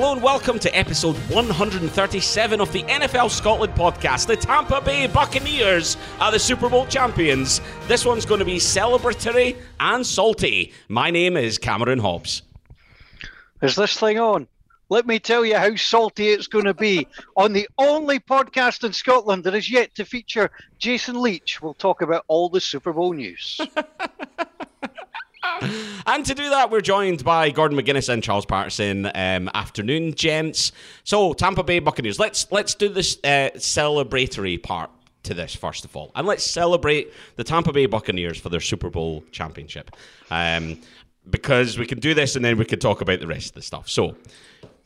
Hello and welcome to episode 137 of the NFL Scotland podcast. The Tampa Bay Buccaneers are the Super Bowl champions. This one's going to be celebratory and salty. My name is Cameron Hobbs. Is this thing on? Let me tell you how salty it's going to be on the only podcast in Scotland that is yet to feature Jason Leach. We'll talk about all the Super Bowl news. and to do that, we're joined by Gordon McGuinness and Charles Patterson. Um, afternoon, gents. So, Tampa Bay Buccaneers. Let's let's do this uh, celebratory part to this first of all, and let's celebrate the Tampa Bay Buccaneers for their Super Bowl championship. Um, because we can do this, and then we can talk about the rest of the stuff. So,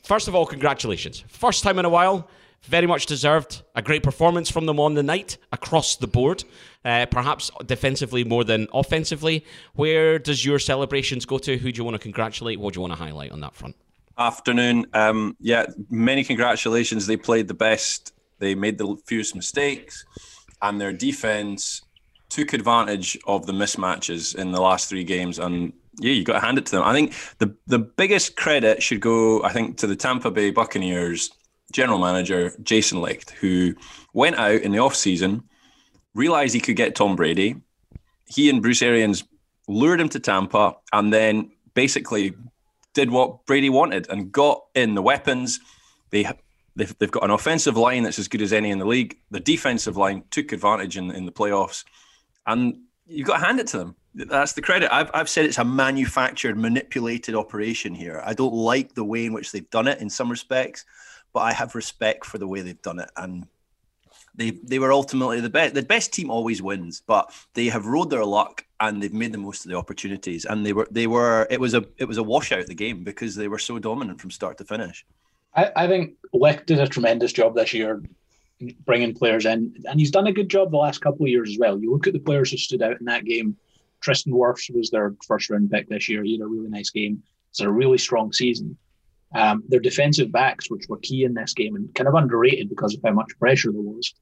First of all, congratulations. First time in a while, very much deserved. A great performance from them on the night across the board, uh, perhaps defensively more than offensively. Where does your celebrations go to? Who do you want to congratulate? What do you want to highlight on that front? Afternoon. Um, yeah, many congratulations. They played the best. They made the fewest mistakes, and their defense took advantage of the mismatches in the last three games and yeah, you got to hand it to them. I think the the biggest credit should go, I think, to the Tampa Bay Buccaneers general manager Jason Licht, who went out in the off season, realized he could get Tom Brady. He and Bruce Arians lured him to Tampa, and then basically did what Brady wanted and got in the weapons. They they've, they've got an offensive line that's as good as any in the league. The defensive line took advantage in in the playoffs, and you've got to hand it to them that's the credit. I've, I've said it's a manufactured, manipulated operation here. I don't like the way in which they've done it in some respects, but I have respect for the way they've done it. And they they were ultimately the best. The best team always wins, but they have rode their luck and they've made the most of the opportunities. And they were they were it was a it was a washout the game because they were so dominant from start to finish. I, I think Licht did a tremendous job this year bringing players in, and he's done a good job the last couple of years as well. You look at the players who stood out in that game Tristan Wirfs was their first round pick this year. He had a really nice game. It's a really strong season. Um, their defensive backs, which were key in this game and kind of underrated because of how much pressure there was,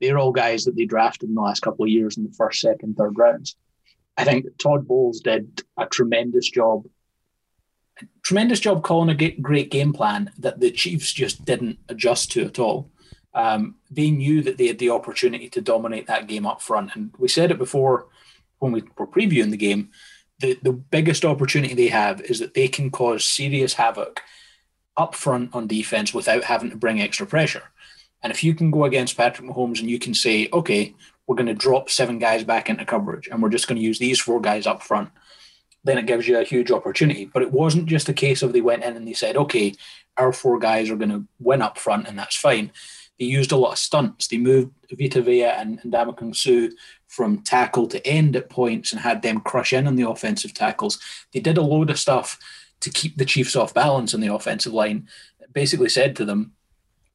they're all guys that they drafted in the last couple of years in the first, second, third rounds. I think Todd Bowles did a tremendous job. Tremendous job calling a great game plan that the Chiefs just didn't adjust to at all. Um, they knew that they had the opportunity to dominate that game up front, and we said it before when we were previewing the game, the, the biggest opportunity they have is that they can cause serious havoc up front on defense without having to bring extra pressure. And if you can go against Patrick Mahomes and you can say, okay, we're going to drop seven guys back into coverage and we're just going to use these four guys up front, then it gives you a huge opportunity. But it wasn't just a case of they went in and they said, okay, our four guys are going to win up front and that's fine. They used a lot of stunts. They moved Vita Vea and, and Ndamukong Suh from tackle to end at points and had them crush in on the offensive tackles. They did a load of stuff to keep the Chiefs off balance on the offensive line. Basically said to them,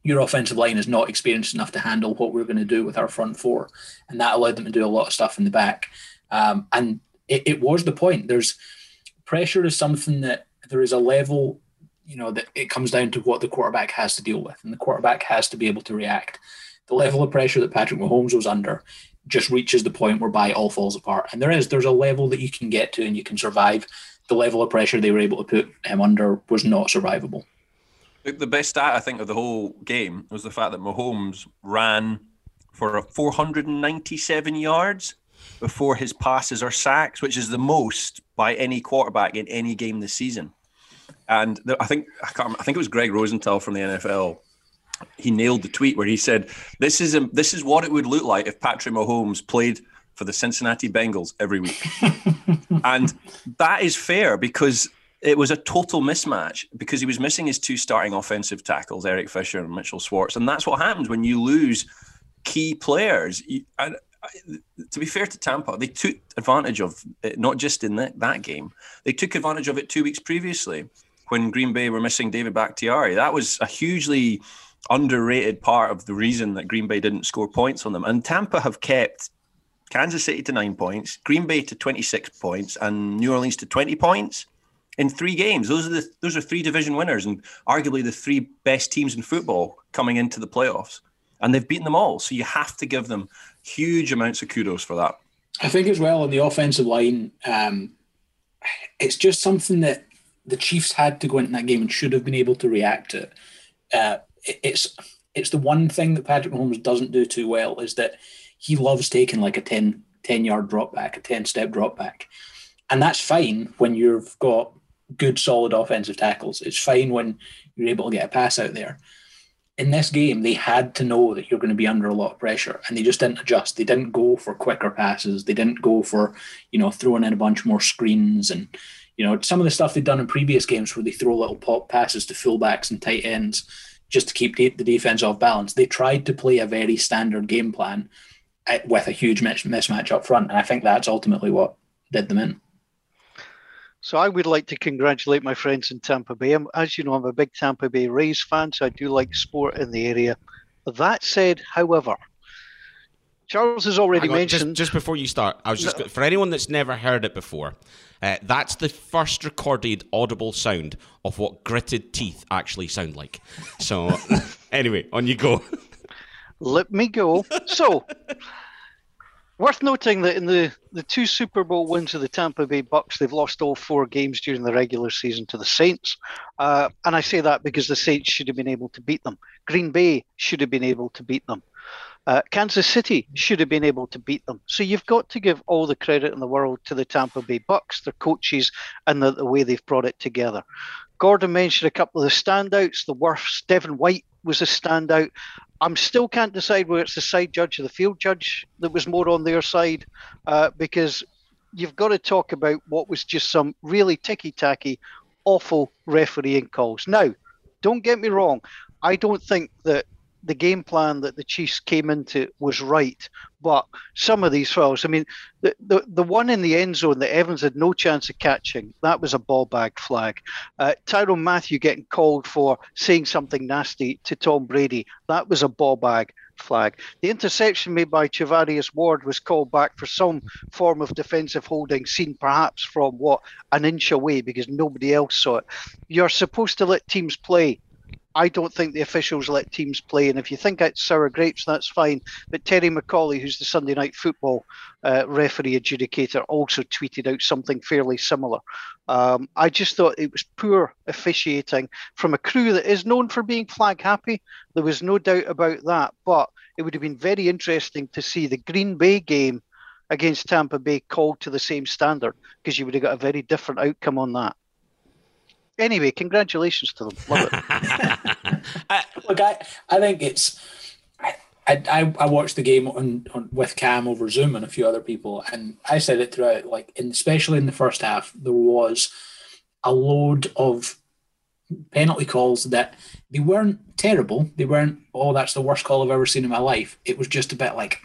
your offensive line is not experienced enough to handle what we're going to do with our front four. And that allowed them to do a lot of stuff in the back. Um, and it, it was the point. There's pressure is something that there is a level, you know, that it comes down to what the quarterback has to deal with. And the quarterback has to be able to react. The level of pressure that Patrick Mahomes was under just reaches the point whereby it all falls apart. And there is, there's a level that you can get to and you can survive. The level of pressure they were able to put him under was not survivable. The best stat, I think, of the whole game was the fact that Mahomes ran for 497 yards before his passes or sacks, which is the most by any quarterback in any game this season. And I think I, can't, I think it was Gregg Rosenthal from the NFL he nailed the tweet where he said, "This is a, this is what it would look like if Patrick Mahomes played for the Cincinnati Bengals every week," and that is fair because it was a total mismatch because he was missing his two starting offensive tackles, Eric Fisher and Mitchell Schwartz, and that's what happens when you lose key players. And uh, to be fair to Tampa, they took advantage of it, not just in that, that game. They took advantage of it two weeks previously when Green Bay were missing David Bakhtiari. That was a hugely underrated part of the reason that Green Bay didn't score points on them. And Tampa have kept Kansas City to nine points, Green Bay to 26 points, and New Orleans to 20 points in three games. Those are the those are three division winners and arguably the three best teams in football coming into the playoffs. And they've beaten them all. So you have to give them huge amounts of kudos for that. I think as well on the offensive line, um, it's just something that the Chiefs had to go into that game and should have been able to react to. Uh, it, it's it's the one thing that Patrick Mahomes doesn't do too well is that he loves taking like a 10, 10 yard drop back, a 10 step drop back. And that's fine when you've got good, solid offensive tackles. It's fine when you're able to get a pass out there. In this game, they had to know that you're going to be under a lot of pressure, and they just didn't adjust. They didn't go for quicker passes. They didn't go for, you know, throwing in a bunch more screens and, you know, some of the stuff they've done in previous games where they throw little pop passes to fullbacks and tight ends just to keep the, defense off balance. They tried to play a very standard game plan with a huge mismatch up front, and I think that's ultimately what did them in. So I would like to congratulate my friends in Tampa Bay. As you know, I'm a big Tampa Bay Rays fan, so I do like sport in the area. That said, however, Charles has already on, mentioned. Just, just, before you start, I was just no. for anyone that's never heard it before. Uh, that's the first recorded audible sound of what gritted teeth actually sound like. So, anyway, on you go. Let me go. So, Worth noting that in the, the two Super Bowl wins of the Tampa Bay Bucks, they've lost all four games during the regular season to the Saints. Uh, and I say that because the Saints should have been able to beat them. Green Bay should have been able to beat them. Uh, Kansas City should have been able to beat them. So you've got to give all the credit in the world to the Tampa Bay Bucks, their coaches, and the, the way they've brought it together. Gordon mentioned a couple of the standouts. The worst, Devin White was a standout. I'm still can't decide whether it's the side judge or the field judge that was more on their side, uh, because you've got to talk about what was just some really ticky tacky, awful refereeing calls. Now, don't get me wrong, I don't think that the game plan that the Chiefs came into was right. But some of these fouls, I mean, the, the, the one in the end zone that Evans had no chance of catching, that was a ball bag flag. Uh, Tyrann Mathieu getting called for saying something nasty to Tom Brady, that was a ball bag flag. The interception made by Charvarius Ward was called back for some form of defensive holding, seen perhaps from what an inch away because nobody else saw it. You're supposed to let teams play I don't think the officials let teams play. And if you think it's sour grapes, that's fine. But Terry McAulay, who's the Sunday night football uh, referee adjudicator, also tweeted out something fairly similar. Um, I just thought it was poor officiating from a crew that is known for being flag happy. There was no doubt about that. But it would have been very interesting to see the Green Bay game against Tampa Bay called to the same standard because you would have got a very different outcome on that anyway, congratulations to them. Love it. Look, I, I think it's. I, I, I watched the game on, on with Cam over Zoom and a few other people, and I said it throughout. Like, in, especially in the first half, there was a load of penalty calls that they weren't terrible. They weren't. Oh, that's the worst call I've ever seen in my life. It was just a bit like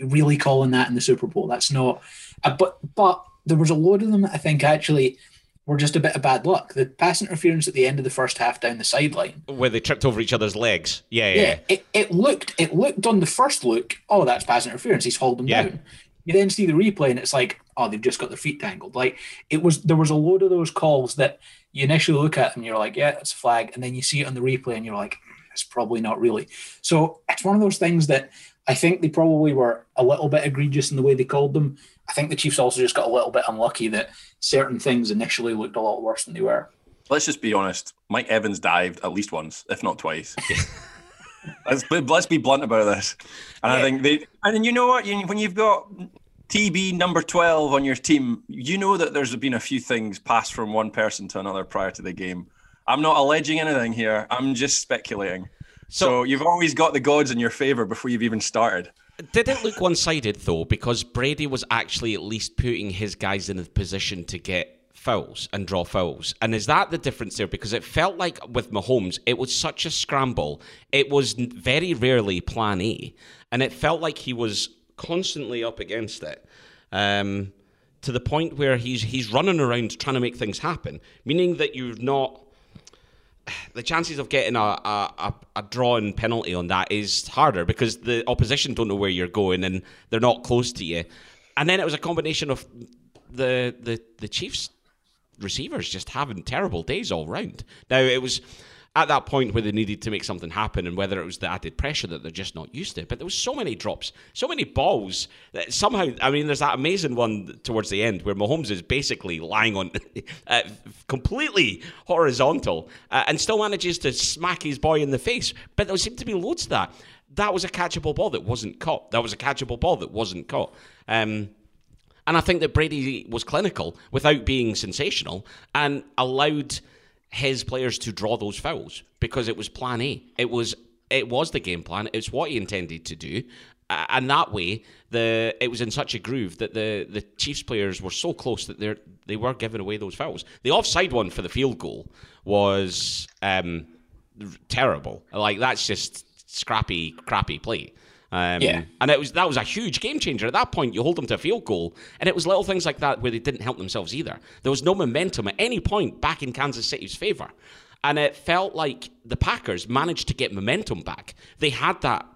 really calling that in the Super Bowl. That's not. Uh, but but there was a load of them. I think actually were just a bit of bad luck. The pass interference at the end of the first half down the sideline, where they tripped over each other's legs. Yeah, yeah. yeah it, it looked it looked on the first look. Oh, that's pass interference. He's hauled them yeah. down. You then see the replay, and it's like, oh, they've just got their feet tangled. Like it was. There was a load of those calls that you initially look at and you're like, yeah, it's a flag, and then you see it on the replay, and you're like, it's probably not really. So it's one of those things that I think they probably were a little bit egregious in the way they called them. I think the Chiefs also just got a little bit unlucky that certain things initially looked a lot worse than they were. Let's just be honest. Mike Evans dived at least once, if not twice. let's, let's be blunt about this. And yeah. I think they, and then you know what? You, when you've got TB number 12 on your team, you know that there's been a few things passed from one person to another prior to the game. I'm not alleging anything here. I'm just speculating. So, so you've always got the gods in your favor before you've even started. Did it look one sided though? Because Brady was actually at least putting his guys in a position to get fouls and draw fouls. And is that the difference there? Because it felt like with Mahomes, it was such a scramble. It was very rarely plan A. And it felt like he was constantly up against it. Um, to the point where he's he's running around trying to make things happen, meaning that you're not the chances of getting a, a, a drawn penalty on that is harder because the opposition don't know where you're going and they're not close to you. And then it was a combination of the the, the Chiefs receivers just having terrible days all round. Now it was at that point where they needed to make something happen, and whether it was the added pressure that they're just not used to. But there was so many drops, so many balls that somehow. I mean, there's that amazing one towards the end where Mahomes is basically lying on uh, completely horizontal uh, and still manages to smack his boy in the face. But there seemed to be loads of that. That was a catchable ball that wasn't caught. That was a catchable ball that wasn't caught. Um, and I think that Brady was clinical without being sensational and allowed his players to draw those fouls because it was plan A. It was it was the game plan. It's what he intended to do. And that way, the it was in such a groove that the, the Chiefs players were so close that they they were giving away those fouls. The offside one for the field goal was um, terrible. Like that's just scrappy, crappy play. Um, Yeah. And it was that was a huge game changer. At that point, you hold them to a field goal, and it was little things like that where they didn't help themselves either. There was no momentum at any point back in Kansas City's favor, and it felt like the Packers managed to get momentum back. They had that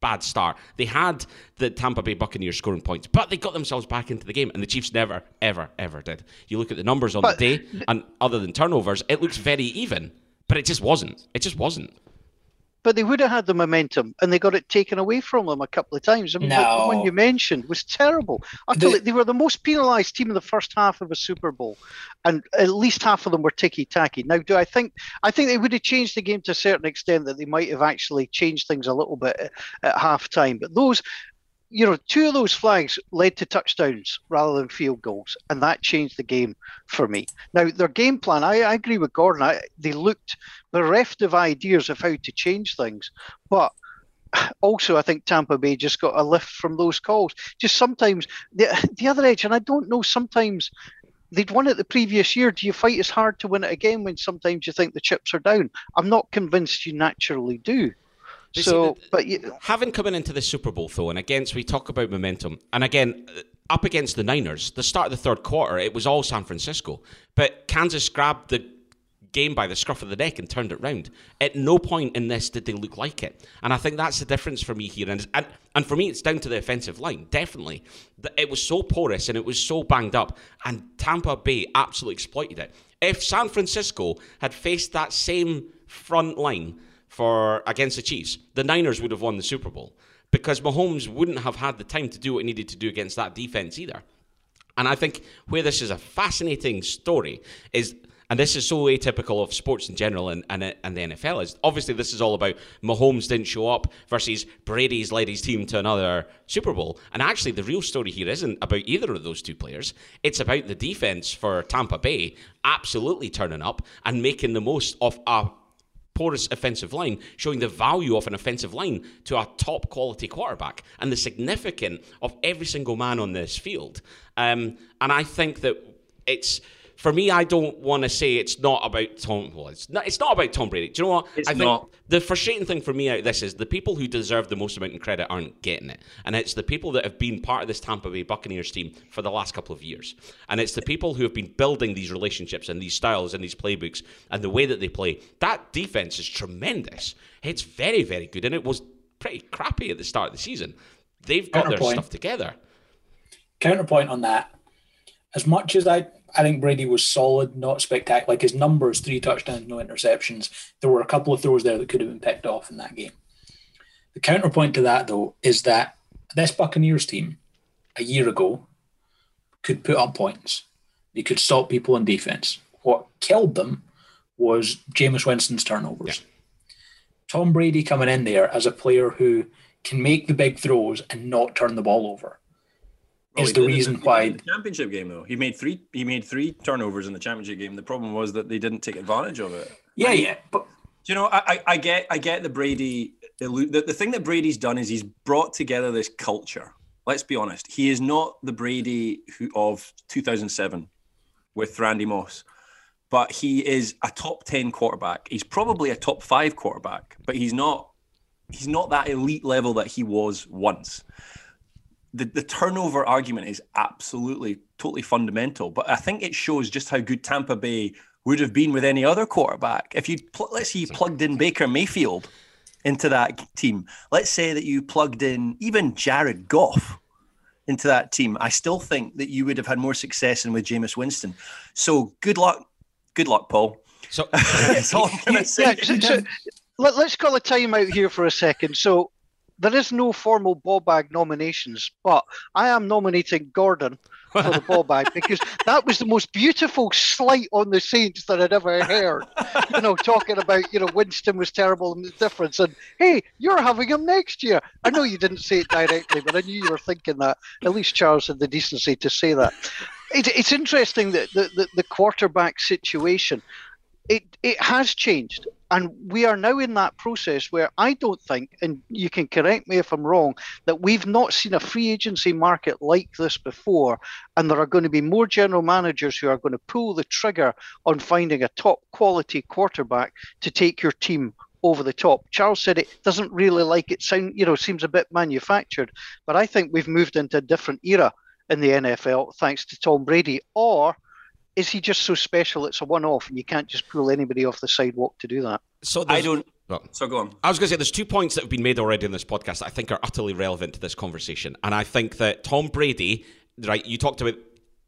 bad start. They had the Tampa Bay Buccaneers scoring points, but they got themselves back into the game, and the Chiefs never, ever, ever did. You look at the numbers on But- the day, and other than turnovers, it looks very even, but it just wasn't. It just wasn't. But they would have had the momentum, and they got it taken away from them a couple of times. I mean, the- the one you mentioned was terrible. Utterly, The- they were the most penalised team in the first half of a Super Bowl, and at least half of them were ticky tacky. Now, do I think I think they would have changed the game to a certain extent that they might have actually changed things a little bit at, at half time. But those, you know, two of those flags led to touchdowns rather than field goals, and that changed the game for me. Now, their game plan, I, I agree with Gordon. I, they looked bereft of ideas of how to change things, but also I think Tampa Bay just got a lift from those calls. Just sometimes the the other edge, and I don't know. Sometimes they'd won it the previous year. Do you fight as hard to win it again when sometimes you think the chips are down? I'm not convinced you naturally do. So, but you, Having coming into the Super Bowl, though, and against, we talk about momentum, and again, uh, up against the Niners, the start of the third quarter, it was all San Francisco. But Kansas grabbed the game by the scruff of the neck and turned it round. At no point in this did they look like it. And I think that's the difference for me here. And, and, and for me, it's down to the offensive line, definitely. It was so porous and it was so banged up, and Tampa Bay absolutely exploited it. If San Francisco had faced that same front line, for against the Chiefs, the Niners would have won the Super Bowl because Mahomes wouldn't have had the time to do what he needed to do against that defense either. And I think where this is a fascinating story is, and this is so atypical of sports in general and, and, and the NFL, is obviously this is all about Mahomes didn't show up versus Brady's led his team to another Super Bowl. And actually, the real story here isn't about either of those two players. It's about the defense for Tampa Bay absolutely turning up and making the most of a porous offensive line, showing the value of an offensive line to a top quality quarterback and the significance of every single man on this field. Um, and I think that it's. For me, I don't want to say it's not about Tom. Well, it's not. It's not about Tom Brady. Do you know what? It's I think not. the frustrating thing for me out of this is the people who deserve the most amount of credit aren't getting it, and it's the people that have been part of this Tampa Bay Buccaneers team for the last couple of years, and it's the people who have been building these relationships and these styles and these playbooks and the way that they play. That defense is tremendous. It's very, very good, and it was pretty crappy at the start of the season. They've got their Counterpoint. stuff together. counterpoint on that, as much as I, I think Brady was solid, not spectacular, like his numbers, three touchdowns, no interceptions, there were a couple of throws there that could have been picked off in that game. The counterpoint to that, though, is that this Buccaneers team a year ago could put up points. They could stop people in defense. What killed them was Jameis Winston's turnovers. Tom Brady coming in there as a player who can make the big throws and not turn the ball over is he the reason why the championship game though. He made three. He made three turnovers in the championship game. The problem was that they didn't take advantage of it. Yeah, yeah, but Do you know? I, I, I get I get the Brady. The, the thing that Brady's done is he's brought together this culture. Let's be honest. He is not the Brady who of 2007 with Randy Moss, but he is a top 10 quarterback. He's probably a top five quarterback, but he's not. He's not that elite level that he was once. The, the turnover argument is absolutely totally fundamental, but I think it shows just how good Tampa Bay would have been with any other quarterback. If you pl- let's say you plugged in Baker Mayfield into that team, let's say that you plugged in even Jared Goff into that team, I still think that you would have had more success than with Jameis Winston. So good luck, good luck, Paul. So That's all I'm gonna say. Yeah, so, so let, us call a time out here for a second. So there is no formal ball bag nominations, but I am nominating Gordon for the ball bag because that was the most beautiful slight on the Saints that I'd ever heard. You know, talking about you know Winston was terrible and the difference, and hey, you're having him next year. I know you didn't say it directly, but I knew you were thinking that. At least Charles had the decency to say that. It, it's interesting that the, the, the quarterback situation it it has changed and we are now in that process where I don't think, and you can correct me if I'm wrong, that we've not seen a free agency market like this before, and there are going to be more general managers who are going to pull the trigger on finding a top quality quarterback to take your team over the top. Charles said it doesn't really like it sound, you know, seems a bit manufactured, but I think we've moved into a different era in the NFL thanks to Tom Brady, or is he just so special it's a one off and you can't just pull anybody off the sidewalk to do that? So I don't. Oh. so go on. I was going to say there's two points that have been made already in this podcast that I think are utterly relevant to this conversation, and I think that Tom Brady, right? You talked about,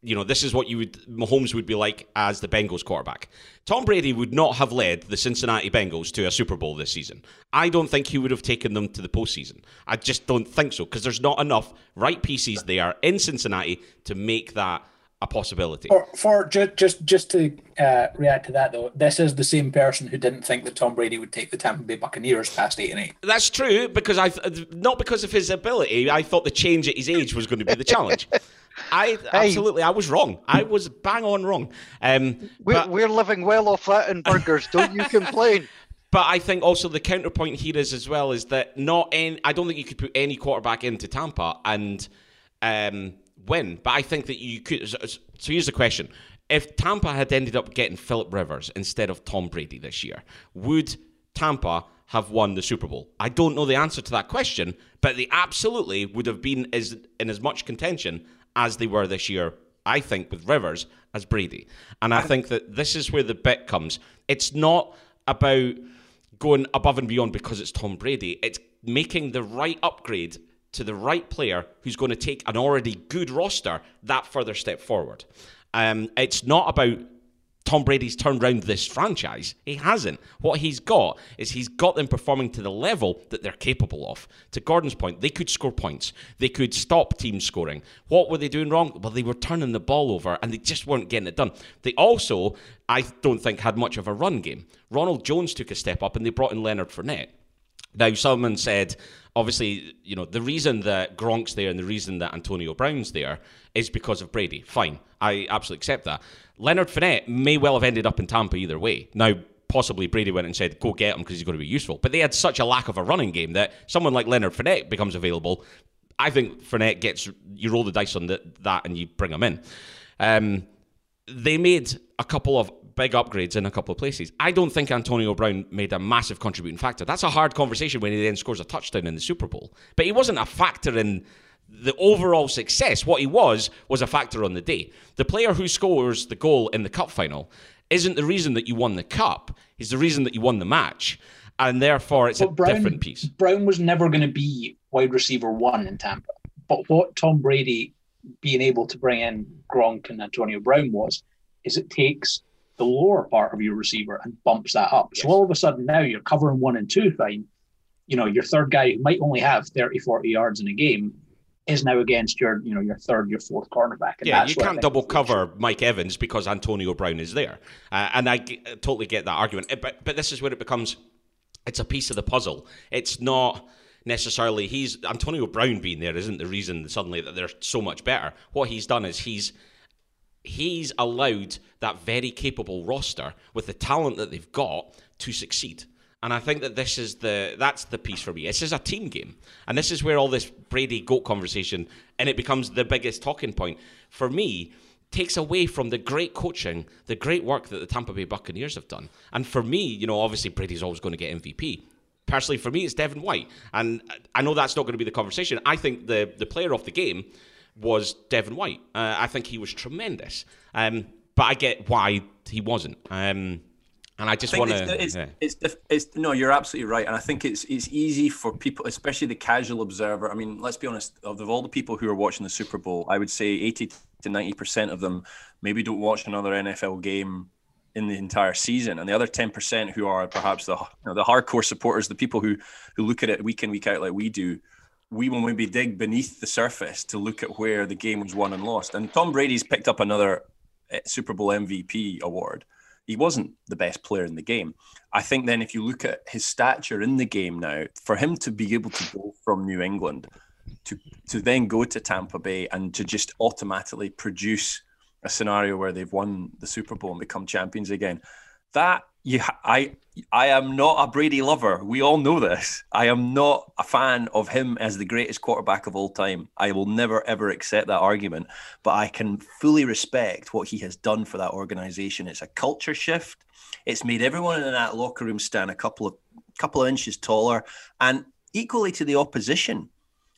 you know, this is what you would Mahomes would be like as the Bengals quarterback. Tom Brady would not have led the Cincinnati Bengals to a Super Bowl this season. I don't think he would have taken them to the postseason. I just don't think so because there's not enough right pieces there in Cincinnati to make that a possibility. For, for just just just to uh, react to that though, this is the same person who didn't think that Tom Brady would take the Tampa Bay Buccaneers past eight and eight. That's true because I not because of his ability. I thought the change at his age was going to be the challenge. I hey. absolutely, I was wrong. I was bang on wrong. Um, we're, but, we're living well off that in burgers. Don't you complain. But I think also the counterpoint here is as well is that not any. I don't think you could put any quarterback into Tampa and. Um, win. But I think that you could. So, here's the question: If Tampa had ended up getting Philip Rivers instead of Tom Brady this year, would Tampa have won the Super Bowl? I don't know the answer to that question, but they absolutely would have been as in as much contention as they were this year. I think with Rivers as Brady, and I think that this is where the bit comes. It's not about going above and beyond because it's Tom Brady. It's making the right upgrade to the right player who's going to take an already good roster that further step forward. Um, it's not about Tom Brady's turned around this franchise. He hasn't. What he's got is he's got them performing to the level that they're capable of. To Gordon's point, they could score points. They could stop teams scoring. What were they doing wrong? Well, they were turning the ball over and they just weren't getting it done. They also, I don't think, had much of a run game. Ronald Jones took a step up and they brought in Leonard Fournette. Now, someone said, obviously, you know, the reason that Gronk's there and the reason that Antonio Brown's there is because of Brady. Fine. I absolutely accept that. Leonard Fournette may well have ended up in Tampa either way. Now, possibly Brady went and said, go get him because he's going to be useful. But they had such a lack of a running game that someone like Leonard Fournette becomes available. I think Fournette gets, you roll the dice on the, that and you bring him in. Um, they made a couple of big upgrades in a couple of places. I don't think Antonio Brown made a massive contributing factor. That's a hard conversation when he then scores a touchdown in the Super Bowl. But he wasn't a factor in the overall success. What he was was a factor on the day. The player who scores the goal in the cup final isn't the reason that you won the cup. He's the reason that you won the match. And therefore, it's a Brown, different piece. Brown was never going to be wide receiver one in Tampa. But what Tom Brady being able to bring in Gronk and Antonio Brown was, is it takes the lower part of your receiver and bumps that up. Yes. So all of a sudden now you're covering one and two fine. You know, your third guy who might only have 30, 40 yards in a game is now against your, you know, your third, your fourth cornerback. And yeah, you can't double cover Mike Evans because Antonio Brown is there. Uh, and I g- totally get that argument. But, but this is where it becomes, it's a piece of the puzzle. It's not necessarily he's Antonio Brown being there isn't the reason suddenly that they're so much better. What he's done is he's he's allowed that very capable roster with the talent that they've got to succeed. And I think that this is the that's the piece for me. This is a team game, and this is where all this Brady goat conversation and it becomes the biggest talking point for me. Takes away from the great coaching, the great work that the Tampa Bay Buccaneers have done. And for me, you know, obviously Brady's always going to get MVP. Personally, for me, it's Devin White, and I know that's not going to be the conversation. I think the the player of the game was Devin White. Uh, I think he was tremendous. Um, but I get why he wasn't. Um, and I just want to. It's, yeah. it's, it's, it's, no, you're absolutely right, and I think it's it's easy for people, especially the casual observer. I mean, let's be honest. Of all the people who are watching the Super Bowl, I would say eighty to ninety percent of them maybe don't watch another NFL game in the entire season, and the other ten percent who are perhaps the you know, the hardcore supporters, the people who who look at it week in week out like we do, we will maybe dig beneath the surface to look at where the game was won and lost. And Tom Brady's picked up another eh, Super Bowl MVP award. He wasn't the best player in the game. I think then if you look at his stature in the game now, for him to be able to go from New England to to then go to Tampa Bay and to just automatically produce a scenario where they've won the Super Bowl and become champions again, that you I I am not a Brady lover. We all know this. I am not a fan of him as the greatest quarterback of all time. I will never ever accept that argument, but I can fully respect what he has done for that organization. It's a culture shift. It's made everyone in that locker room stand a couple of couple of inches taller and equally to the opposition.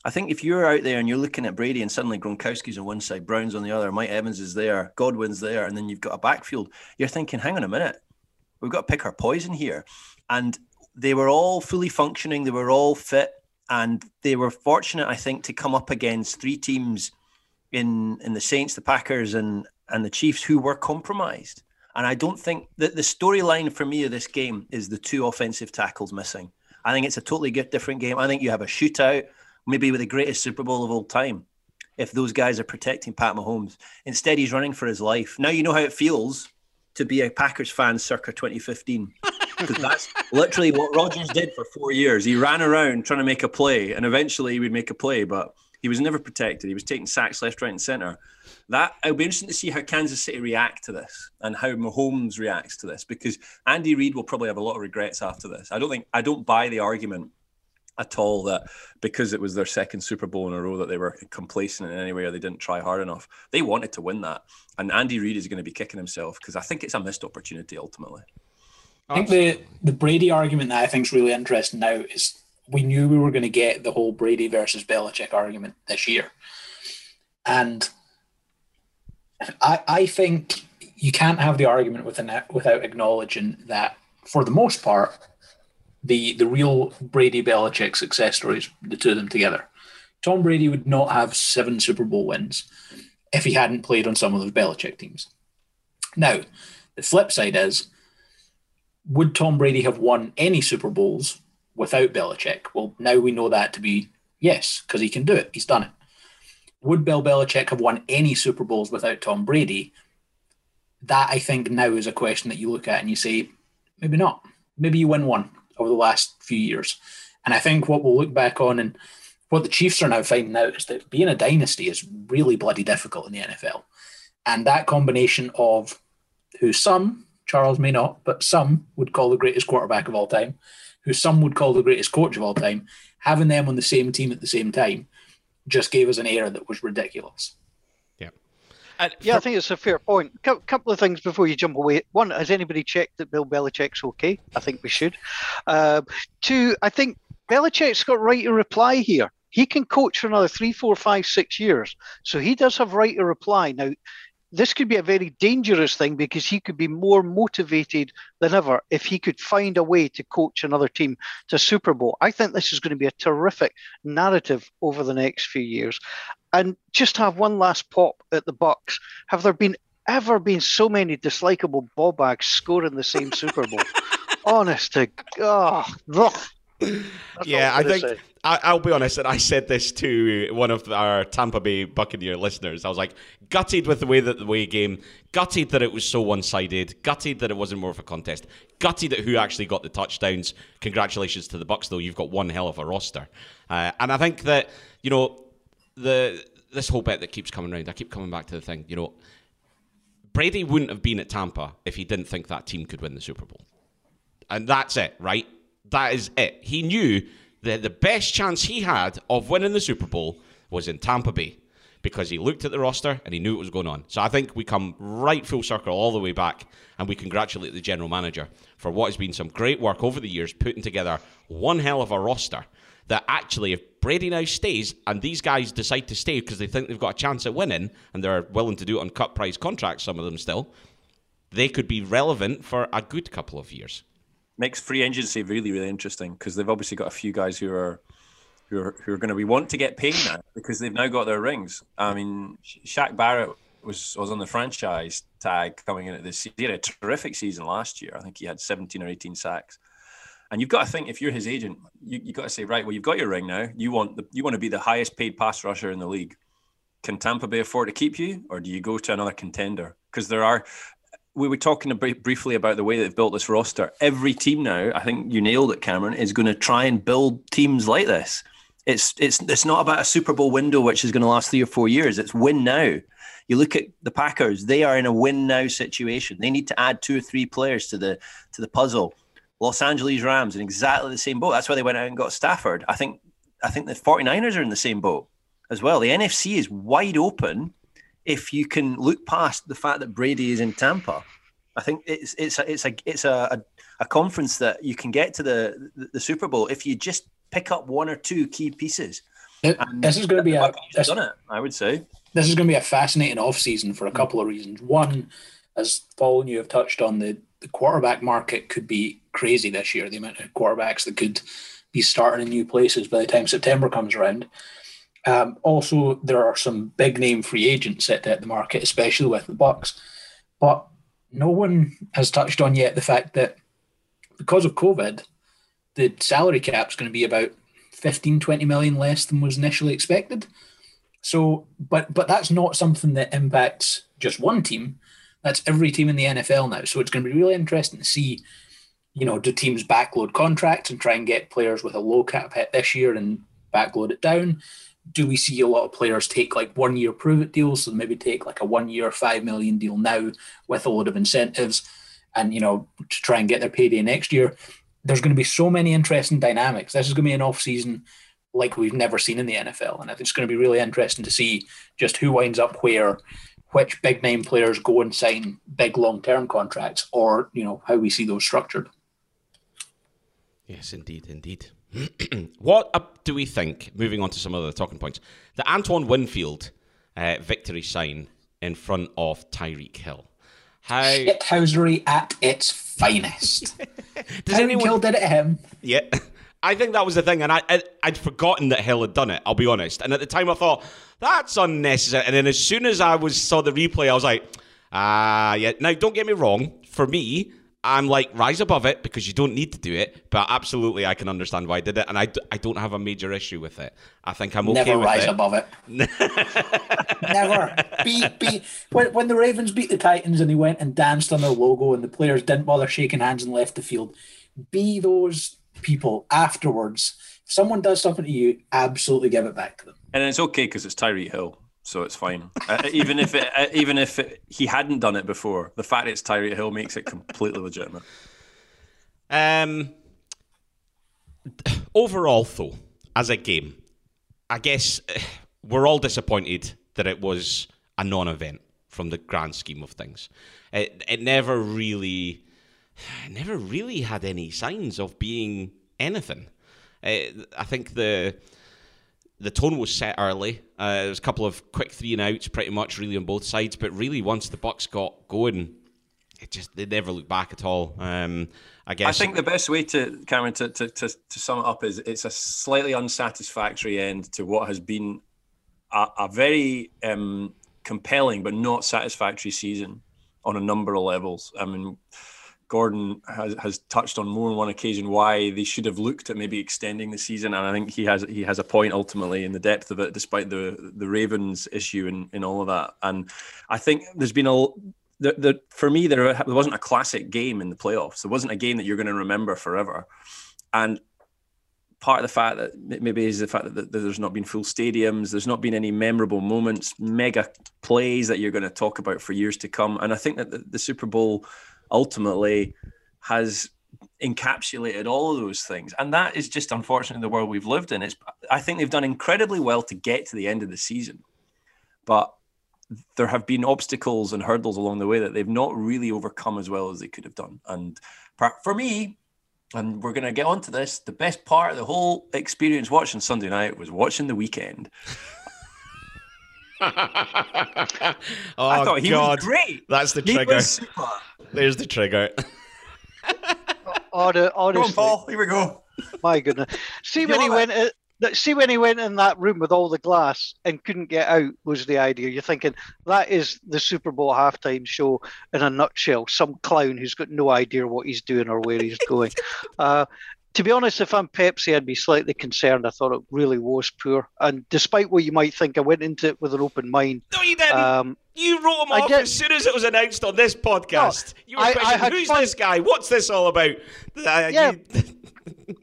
I think if you're out there and you're looking at Brady and suddenly Gronkowski's on one side, Brown's on the other, Mike Evans is there, Godwin's there, and then you've got a backfield, you're thinking, hang on a minute We've got to pick our poison here. And they were all fully functioning, they were all fit, and they were fortunate, I think, to come up against three teams in in the Saints, the Packers, and and the Chiefs who were compromised. And I don't think that the storyline for me of this game is the two offensive tackles missing. I think it's a totally different game. I think you have a shootout, maybe with the greatest Super Bowl of all time, if those guys are protecting Pat Mahomes. Instead, he's running for his life. Now you know how it feels to be a Packers fan circa 2015. Because that's literally what Rodgers did for four years. He ran around trying to make a play, and eventually he would make a play, but he was never protected. He was taking sacks left, right, and center. That it'll be interesting to see how Kansas City react to this and how Mahomes reacts to this because Andy Reid will probably have a lot of regrets after this. I don't think I don't buy the argument at all that because it was their second Super Bowl in a row that they were complacent in any way or they didn't try hard enough. They wanted to win that. And Andy Reid is going to be kicking himself because I think it's a missed opportunity ultimately. I think the, the Brady argument that I think is really interesting now is we knew we were going to get the whole Brady versus Belichick argument this year. And I, I think you can't have the argument without, without acknowledging that for the most part, the the real Brady Belichick success stories, the two of them together. Tom Brady would not have seven Super Bowl wins if he hadn't played on some of those Belichick teams. Now, the flip side is, would Tom Brady have won any Super Bowls without Belichick? Well, now we know that to be yes, because he can do it. He's done it. Would Bill Belichick have won any Super Bowls without Tom Brady? That I think now is a question that you look at and you say, maybe not. Maybe you win one over the last few years. And I think what we'll look back on and what the Chiefs are now finding out is that being a dynasty is really bloody difficult in the NFL. And that combination of who some, Charles may not, but some would call the greatest quarterback of all time, who some would call the greatest coach of all time, having them on the same team at the same time just gave us an era that was ridiculous. And yeah, for... I think it's a fair point. A couple of things before you jump away. One, has anybody checked that Bill Belichick's okay? I think we should. Uh, two, I think Belichick's got right to reply here. He can coach for another three, four, five, six years. So he does have right to reply. Now, this could be a very dangerous thing because he could be more motivated than ever if he could find a way to coach another team to Super Bowl. I think this is going to be a terrific narrative over the next few years. And just have one last pop at the Bucks. Have there been ever been so many dislikable ball bags scoring the same Super Bowl? Honest to God. Yeah, I think I, will be honest, and I said this to one of our Tampa Bay Buccaneer listeners. I was like, gutted with the way that the way game, gutted that it was so one sided, gutted that it wasn't more of a contest, gutted at who actually got the touchdowns. Congratulations to the Bucks, though. You've got one hell of a roster, uh, and I think that you know the this whole bet that keeps coming around. I keep coming back to the thing. You know, Brady wouldn't have been at Tampa if he didn't think that team could win the Super Bowl, and that's it, right? That is it. He knew that the best chance he had of winning the Super Bowl was in Tampa Bay because he looked at the roster and he knew what was going on. So I think we come right full circle all the way back and we congratulate the general manager for what has been some great work over the years putting together one hell of a roster that actually if Brady now stays and these guys decide to stay because they think they've got a chance at winning and they're willing to do it on cut price contracts some of them still they could be relevant for a good couple of years makes free agency really really interesting because they've obviously got a few guys who are who are who are going to be want to get paid now because they've now got their rings. I mean, Shaq Barrett was was on the franchise tag coming into this season. He had a terrific season last year. I think he had 17 or 18 sacks. And you've got to think if you're his agent, you you got to say right. Well, you've got your ring now. You want the you want to be the highest paid pass rusher in the league. Can Tampa Bay afford to keep you, or do you go to another contender? Because there are. We were talking briefly about the way they've built this roster. Every team now, I think you nailed it, Cameron, is going to try and build teams like this. It's it's it's not about a Super Bowl window which is going to last three or four years. It's win now. You look at the Packers; they are in a win now situation. They need to add two or three players to the to the puzzle. Los Angeles Rams in exactly the same boat. That's why they went out and got Stafford. I think I think the 49ers are in the same boat as well. The NFC is wide open if you can look past the fact that Brady is in Tampa. I think it's it's a, it's a it's a, a, conference that you can get to the, the, the Super Bowl if you just pick up one or two key pieces. It, this is going to be a this, done it, I would say. This is going to be a fascinating off season for a mm. couple of reasons. One, as Paul and you have touched on, the, the quarterback market could be crazy this year. The amount of quarterbacks that could be starting in new places by the time September comes around. Um, also, there are some big name free agents set at the market, especially with the Bucks. But no one has touched on yet the fact that because of COVID, the salary cap is going to be about 15, 20 million less than was initially expected. So, but but that's not something that impacts just one team. That's every team in the NFL now. So it's going to be really interesting to see, you know, do teams backload contracts and try and get players with a low cap hit this year and backload it down? Do we see a lot of players take like one year prove it deals? So maybe take like a one year, five million deal now with a load of incentives and, you know, to try and get their payday next year. There's going to be so many interesting dynamics. This is going to be an off season like we've never seen in the NFL. And I think it's going to be really interesting to see just who winds up where, which big name players go and sign big long term contracts, or you know how we see those structured. Yes, indeed, indeed. what do we think? Moving on to some other talking points, the Antoine Winfield uh, victory sign in front of Tyreek Hill. How shithousery at its finest. Does Tyreek anyone... Hill did it him? Yeah. I think that was the thing, and I, I would forgotten that Hill had done it. I'll be honest. And at the time, I thought that's unnecessary. And then as soon as I was saw the replay, I was like, ah, uh, yeah. Now, don't get me wrong. For me, I'm like rise above it because you don't need to do it. But absolutely, I can understand why I did it, and I, I don't have a major issue with it. I think I'm okay Never with rise it. above it. Never. Be, be, when, when the Ravens beat the Titans and they went and danced on their logo and the players didn't bother shaking hands and left the field, be those people afterwards. If someone does something to you, absolutely give it back to them. And it's okay because it's Tyreek Hill, so it's fine. uh, even if it, uh, even if it, he hadn't done it before, the fact it's Tyreek Hill makes it completely legitimate. Um, overall, though, as a game, I guess uh, we're all disappointed that it was a non-event from the grand scheme of things. It, it never really never really had any signs of being anything. Uh, I think the the tone was set early. Uh, there was a couple of quick three and outs, pretty much really on both sides. But really, once the Bucks got going, it just they never looked back at all. Um, I guess. I think the best way to Cameron to, to, to, to sum it up is it's a slightly unsatisfactory end to what has been a, a very um, compelling but not satisfactory season on a number of levels. I mean Gordon has, has touched on more than one occasion why they should have looked at maybe extending the season, and I think he has he has a point ultimately in the depth of it, despite the the Ravens issue and in all of that. And I think there's been a the, the for me there, there wasn't a classic game in the playoffs. There wasn't a game that you're going to remember forever, and part of the fact that maybe is the fact that, there's not been full stadiums, there's not been any memorable moments, mega plays that you're going to talk about for years to come. And I think that the Super Bowl ultimately has encapsulated all of those things. And that is just unfortunately the world we've lived in. It's i think they've done incredibly well to get to the end of the season. But there have been obstacles and hurdles along the way that they've not really overcome as well as they could have done. And for me and we're going to get onto this the best part of the whole experience watching sunday night was watching the Weeknd oh, I thought he God. was great. That's the trigger. There's the trigger. honestly, Go on, Paul. Here we go. My goodness. See when he went. that- see when he went in that room with all the glass and couldn't get out was the idea. You're thinking that is the Super Bowl halftime show in a nutshell. Some clown who's got no idea what he's doing or where he's going. Uh, to be honest, if I'm Pepsi, I'd be slightly concerned. I thought it really was poor, and despite what you might think, I went into it with an open mind. No, you didn't. Um, you wrote him I off did- as soon as it was announced on this podcast. you were I- I questioning, had who's fun- this guy? What's this all about? Uh, Yeah. you-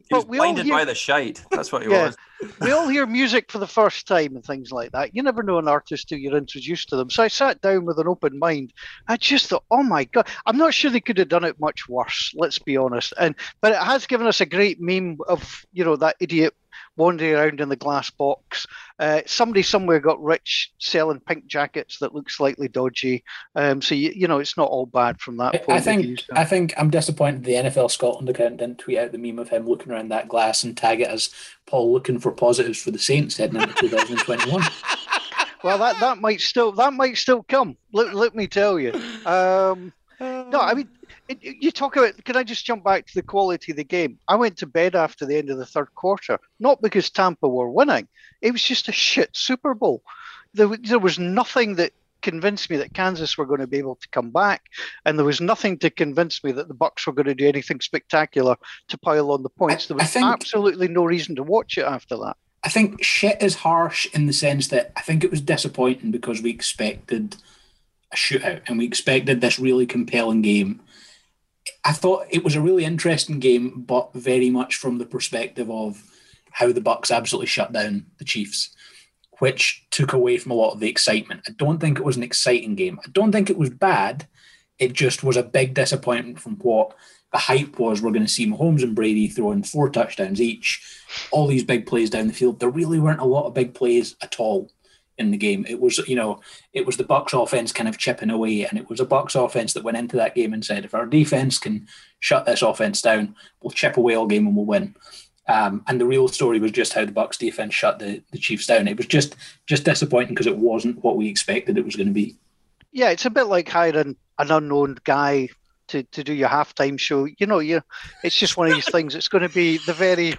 He was But we all blinded by the shite. That's what he Yeah. was. We all hear music for the first time and things like that. You never know an artist till you're introduced to them. So I sat down with an open mind. I just thought, oh my god, I'm not sure they could have done it much worse. Let's be honest. And but it has given us a great meme of you know that idiot wandering around in the glass box. Uh, somebody somewhere got rich selling pink jackets that look slightly dodgy. Um, so you, you know it's not all bad from that I, point I of view. think I think I'm disappointed the NFL Scotland account didn't tweet out the meme of him looking around that glass and tag it as Paul looking for positives for the Saints heading into 2021. Well, that, that might still that might still come. Let, let me tell you. Um, no, I mean, you talk about. Can I just jump back to the quality of the game? I went to bed after the end of the third quarter, not because Tampa were winning. It was just a shit Super Bowl. There, there was nothing that convinced me that Kansas were going to be able to come back, and there was nothing to convince me that the Bucks were going to do anything spectacular to pile on the points. There was think- absolutely no reason to watch it after that. I think shit is harsh in the sense that I think it was disappointing because we expected a shootout and we expected this really compelling game. I thought it was a really interesting game, but very much from the perspective of how the Bucks absolutely shut down the Chiefs, which took away from a lot of the excitement. I don't think it was an exciting game. I don't think it was bad. It just was a big disappointment from what the hype was. We're going to see Mahomes and Brady throwing four touchdowns each all these big plays down the field. There really weren't a lot of big plays at all in the game. It was, you know, it was the Bucks offense kind of chipping away, and it was a Bucks offense that went into that game and said, if our defense can shut this offense down, we'll chip away all game and we'll win. Um, and the real story was just how the Bucks defense shut the, the Chiefs down. It was just just disappointing because it wasn't what we expected it was going to be. Yeah, it's a bit like hiring an unknown guy to, to do your halftime show. You know, you it's just one of these things. It's going to be the very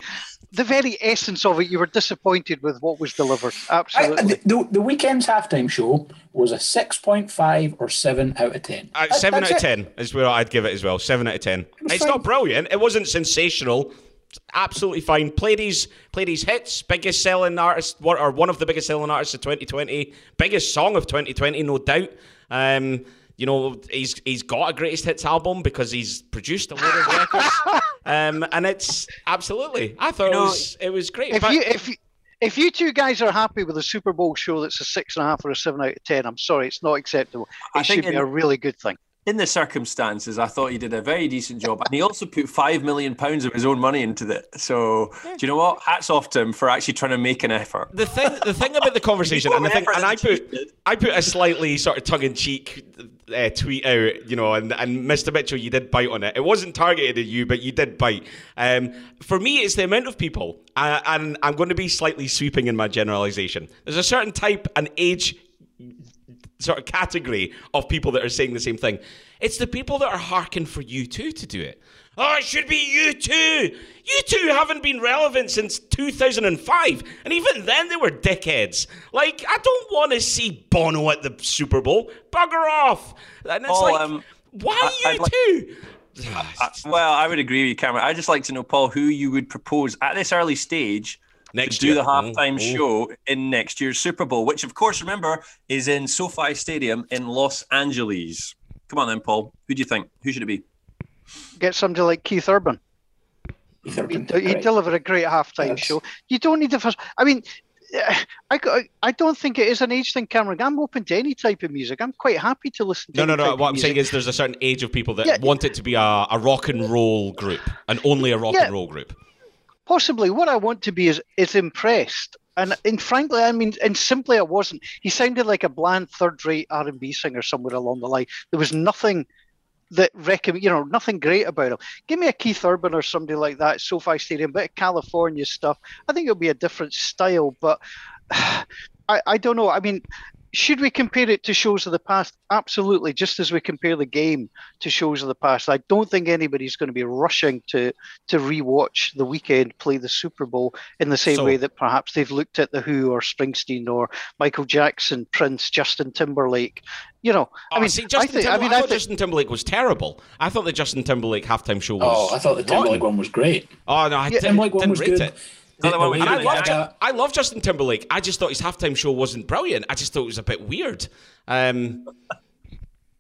the very essence of it. You were disappointed with what was delivered. Absolutely. the, the, the Weeknd's halftime show was a 6.5 or 7 out of 10. Uh, That- seven that's out of ten is where I'd give it as well. Seven out of ten. was It's fine. not brilliant. It wasn't sensational. It's absolutely fine. Played his played his hits. Biggest selling artist, one- or one of the biggest selling artists of 2020. Biggest song of 2020, no doubt. Um, you know, he's he's got a greatest hits album because he's produced a lot of records. Um, and it's absolutely. I thought it know, was it was great. if But- you if you, if you two guys are happy with a Super Bowl show that's a six and a half or a seven out of ten, I'm sorry, it's not acceptable. It I think should be in- a really good thing. In the circumstances, I thought he did a very decent job, and he also put five million pounds of his own money into it. So, do you know what? Hats off to him for actually trying to make an effort. the thing the thing about the conversation and I think and I put Effort. I put a slightly sort of tongue in cheek uh, tweet out, you know, and, and Mr. Mitchell, you did bite on it. It wasn't targeted at you, but you did bite. Um, for me, it's the amount of people, uh, and I'm going to be slightly sweeping in my generalization. There's a certain type and age sort of category of people that are saying the same thing. It's the people that are harking for U2 to do it. Oh, it should be U2. You two haven't been relevant since 2005. And even then, they were dickheads. Like, I don't want to see Bono at the Super Bowl. Bugger off. And it's Paul, like, um, why I- you like- two? Well, I would agree with you, Cameron. I'd just like to know, Paul, who you would propose at this early stage Next do year. the halftime mm-hmm. Oh, mm-hmm. oh. show in next year's Super Bowl, which, of course, remember, is in SoFi Stadium in Los Angeles. Come on then, Paul. Who do you think? Who should it be? Get somebody like Keith Urban. Keith He, Urban, he correct. delivered a great halftime Yes. show. You don't need the first. I mean, I, I, I don't think it is an age thing, Cameron. I'm open to any type of music. I'm quite happy to listen to No, no, any no. type What I'm music. saying is there's a certain age of people that Yeah. want it to be a, a rock and roll group and only a rock Yeah. and roll group. Possibly what I want to be is is impressed. And and frankly, I mean, and simply, I wasn't. He sounded like a bland third-rate R and B singer somewhere along the line. There was nothing that recommend, you know, nothing great about him. Give me a Keith Urban or somebody like that, SoFi Stadium, bit of California stuff. I think it'll be a different style, but I, I don't know. I mean, should we compare it to shows of the past? Absolutely, just as we compare the game to shows of the past. I don't think anybody's going to be rushing to to rewatch the Weeknd play the Super Bowl in the same So- way that perhaps they've looked at the Who or Springsteen or Michael Jackson, Prince, Justin Timberlake. You know, I Oh, mean, see, I Justin think, I Timberlake, mean, I I thought think, Justin Timberlake was terrible. I thought the Justin Timberlake halftime show oh, was. Oh, I thought the Timberlake rotten. one was great. Oh no, I Yeah, didn't, Timberlake one didn't was rate good. it. That the one with And I love, Ju- I love Justin Timberlake. I just thought his halftime show wasn't brilliant. I just thought it was a bit weird. Um,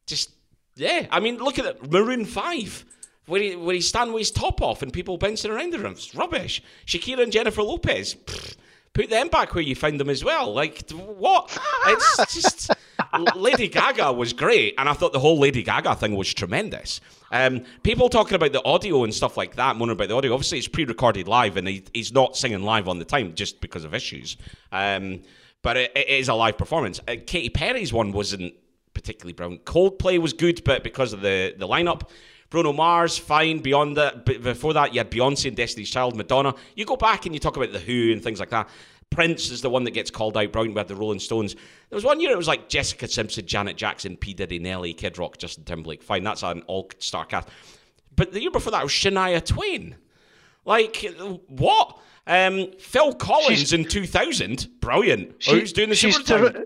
just yeah. I mean, look at it. Maroon Five, where he where he's standing with his top off and people bouncing around him. It's rubbish. Shakira and Jennifer Lopez. pfft, Put them back where you found them as well. Like what? It's just Lady Gaga was great, and I thought the whole Lady Gaga thing was tremendous. Um, people talking about the audio and stuff like that, moaning about the audio. Obviously, it's pre-recorded live, and he, he's not singing live on the time just because of issues. Um, but it, it is a live performance. Uh, Katy Perry's one wasn't particularly brilliant. Coldplay was good, but because of the the lineup. Bruno Mars, fine. Beyond that, before that, you had Beyonce and Destiny's Child, Madonna. You go back and you talk about the Who and things like that. Prince is the one that gets called out. Brilliant with the Rolling Stones. There was one year it was like Jessica Simpson, Janet Jackson, P Diddy, Nelly, Kid Rock, Justin Timberlake. Fine, that's an all-star cast. But the year before that was Shania Twain. Like what? Um, Phil Collins She's- in 2000, brilliant. She- Who's doing the she's terri-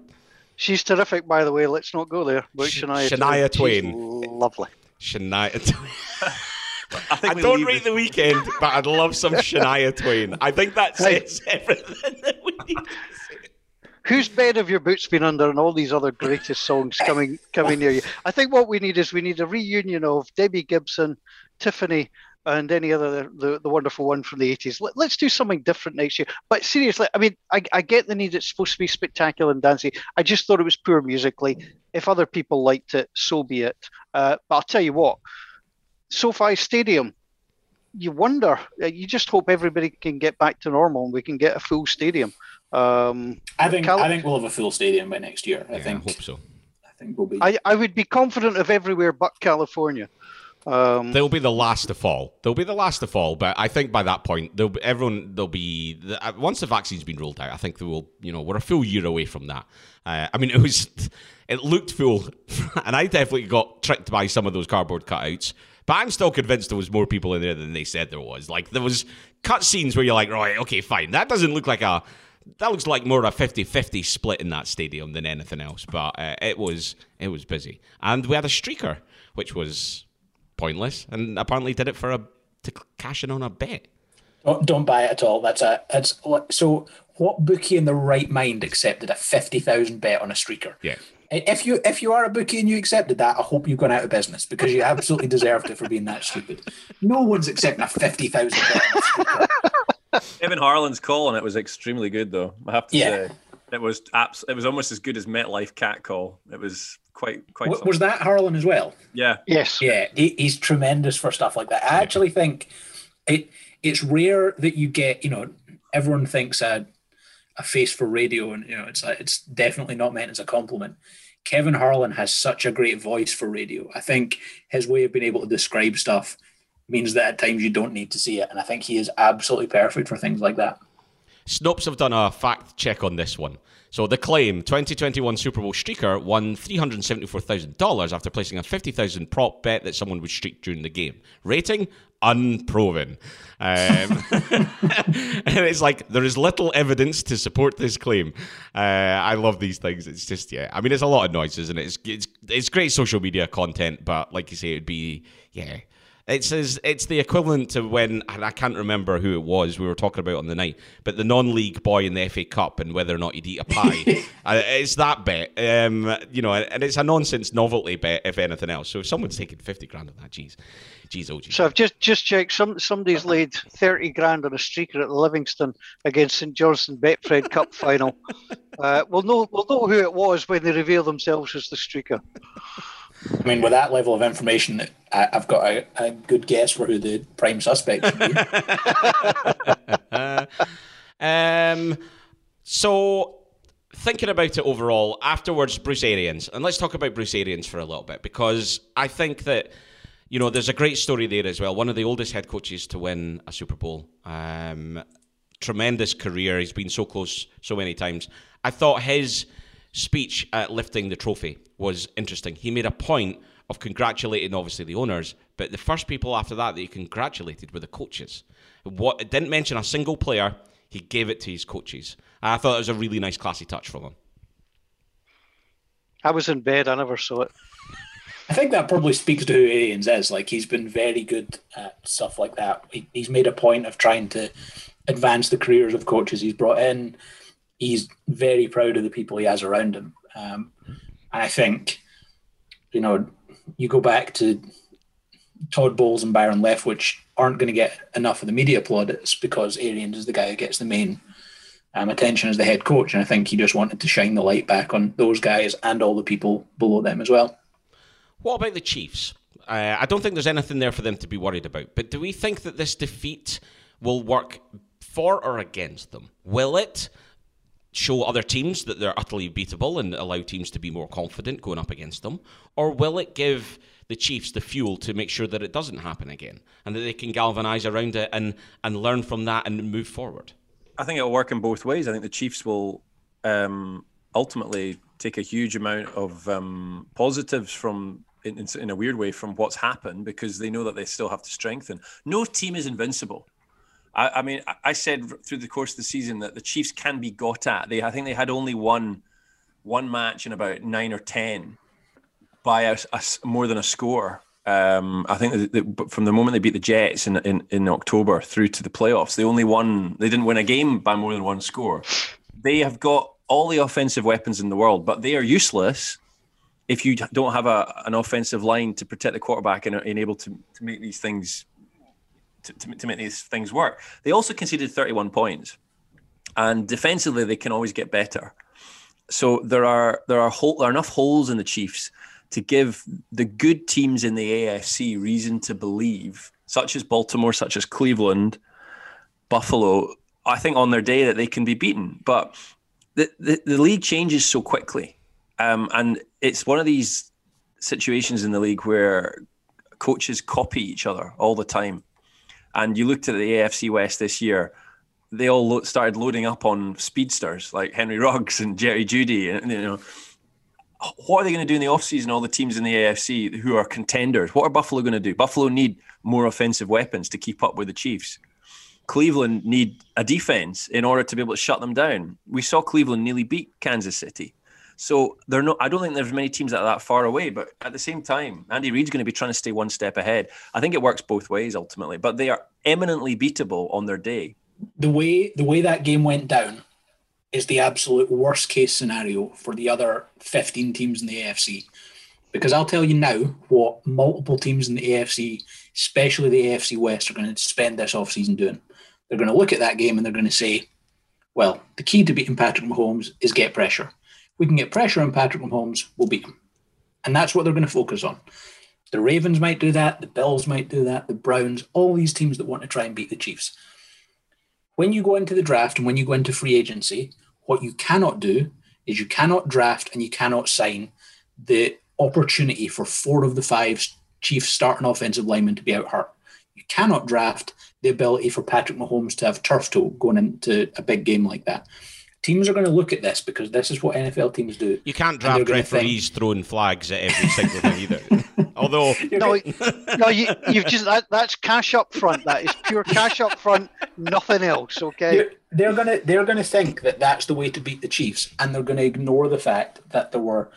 She's terrific, by the way. Let's not go there. But Sh- Shania, Shania She's Twain. lovely. Shania Twain. I think I we don't leave rate the Weeknd, but I'd love some Shania Twain. I think that Hey. says everything that we need to say. Whose bed have your boots been under and all these other greatest songs coming coming near you? I think what we need is we need a reunion of Debbie Gibson, Tiffany, and any other the, the wonderful one from the 80s. Let, let's do something different next year. But seriously, I mean, I, I get the need. It's supposed to be spectacular and dancing. I just thought it was poor musically. If other people liked it, so be it. Uh, but I'll tell you what, SoFi Stadium. You wonder. uh, You just hope everybody can get back to normal and we can get a full stadium. Um, I think Cal- I think we'll have a full stadium by next year. I Yeah, I think hope so. I think we'll be. I, I would be confident of everywhere but California. Um, They'll be the last to fall. They'll be the last to fall, but I think by that point, they'll be, everyone they'll be uh, once the vaccine's been rolled out. I think they will. You know, we're a full year away from that. Uh, I mean, it was it looked full, and I definitely got tricked by some of those cardboard cutouts. But I'm still convinced there was more people in there than they said there was. Like there was cut scenes where you're like, right, okay, fine. That doesn't look like a that looks like more of a 50-50 split in that stadium than anything else. But uh, it was it was busy, and we had a streaker, which was pointless, and apparently did it for a to cash in on a bet. Don't, don't buy it at all. That's a that's so. What bookie in the right mind accepted a fifty thousand bet on a streaker? Yeah. If you if you are a bookie and you accepted that, I hope you've gone out of business because you absolutely deserved it for being that stupid. No one's accepting a fifty thousand bet. On a streaker. Kevin Harlan's call on it was extremely good, though. I have to Yeah. say, it was abs- It was almost as good as MetLife cat call. It was quite quite. W- Was that Harlan as well? Yeah, yes. Yeah, he, he's tremendous for stuff like that. I actually think it it's rare that you get, you know, everyone thinks a a face for radio, and you know, it's it's definitely not meant as a compliment. Kevin Harlan has such a great voice for radio. I think his way of being able to describe stuff means that at times you don't need to see it, and I think he is absolutely perfect for things like that. Snopes have done a fact check on this one. So the claim 2021 Super Bowl streaker won $374,000 after placing a 50,000 prop bet that someone would streak during the game. Rating unproven. Um, and it's like there is little evidence to support this claim. Uh, I love these things. It's just yeah. I mean, it's a lot of noise, isn't it? It's it's, it's great social media content, but like you say, it'd be yeah. It's as it's the equivalent to when and I can't remember who it was we were talking about on the night, but the non-league boy in the FA Cup and whether or not he'd eat a pie. uh, it's that bet, um, you know, and it's a nonsense novelty bet if anything else. So if someone's taking fifty grand on that, geez, geez, oh geez. So I've just just checked. Some somebody's laid thirty grand on a streaker at Livingston against St Johnstone Betfred Cup final. Uh, we'll know we'll know who it was when they reveal themselves as the streaker. I mean, with that level of information, I, I've got a, a good guess for who the prime suspect should be. Um, so thinking about it overall, afterwards, Bruce Arians, and let's talk about Bruce Arians for a little bit because I think that you know there's a great story there as well. One of the oldest head coaches to win a Super Bowl. Um, tremendous career. He's been so close so many times. I thought his speech at lifting the trophy was interesting. He made a point of congratulating, obviously, the owners, but the first people after that that he congratulated were the coaches. What didn't mention a single player. He gave it to his coaches. I thought it was a really nice, classy touch from him. I was in bed. I never saw it. I think that probably speaks to who Arians is. Like he's been very good at stuff like that. He, he's made a point of trying to advance the careers of coaches he's brought in. He's very proud of the people he has around him. Um, and I think, you know, you go back to Todd Bowles and Byron Leftwich aren't going to get enough of the media plaudits because Arians is the guy who gets the main um, attention as the head coach. And I think he just wanted to shine the light back on those guys and all the people below them as well. What about the Chiefs? Uh, I don't think there's anything there for them to be worried about. But do we think that this defeat will work for or against them? Will it show other teams that they're utterly beatable and allow teams to be more confident going up against them? Or will it give the Chiefs the fuel to make sure that it doesn't happen again and that they can galvanise around it and, and learn from that and move forward? I think it'll work in both ways. I think the Chiefs will um, ultimately take a huge amount of um, positives from in, in, a weird way from what's happened because they know that they still have to strengthen. No team is invincible. I, I, mean, I said through the course of the season that the Chiefs can be got at. They, I think they had only one one match in about nine or ten by a, a more than a score. Um, I think that from the moment they beat the Jets in, in in October through to the playoffs, they only won. They didn't win a game by more than one score. They have got all the offensive weapons in the world, but they are useless if you don't have a, an offensive line to protect the quarterback and, and able to, to make these things to, to, to make these things work. They also conceded 31 points, and defensively they can always get better. So there are there are, hole, there are enough holes in the Chiefs to give the good teams in the AFC reason to believe, such as Baltimore, such as Cleveland, Buffalo. I think on their day that they can be beaten, but the, the, the league changes so quickly um, and it's one of these situations in the league where coaches copy each other all the time. And you looked at the AFC West this year, they all lo- started loading up on speedsters like Henry Ruggs and Jerry Jeudy. And, you know, what are they going to do in the offseason, all the teams in the AFC who are contenders? What are Buffalo going to do? Buffalo need more offensive weapons to keep up with the Chiefs. Cleveland need a defense in order to be able to shut them down. We saw Cleveland nearly beat Kansas City. So they're not. I don't think there's many teams that are that far away. But at the same time, Andy Reid's going to be trying to stay one step ahead. I think it works both ways ultimately. But they are eminently beatable on their day. The way the way that game went down is the absolute worst case scenario for the other 15 teams in the AFC. Because I'll tell you now what multiple teams in the AFC, especially the AFC West, are going to spend this offseason doing. They're going to look at that game and they're going to say, well, the key to beating Patrick Mahomes is get pressure we can get pressure on Patrick Mahomes, we'll beat him. And that's what they're going to focus on. The Ravens might do that, the Bills might do that, the Browns, all these teams that want to try and beat the Chiefs. When you go into the draft and when you go into free agency, what you cannot do is you cannot draft and you cannot sign the opportunity for four of the five Chiefs starting offensive linemen to be out hurt. You cannot draft the ability for Patrick Mahomes to have turf toe going into a big game like that teams are going to look at this because this is what NFL teams do. You can't draft referees think, throwing flags at every single thing either. Although no, no, you, have just that, that's cash up front. That is pure cash up front, nothing else. Okay. They're, they're gonna they're gonna think that that's the way to beat the Chiefs, and they're gonna ignore the fact that there were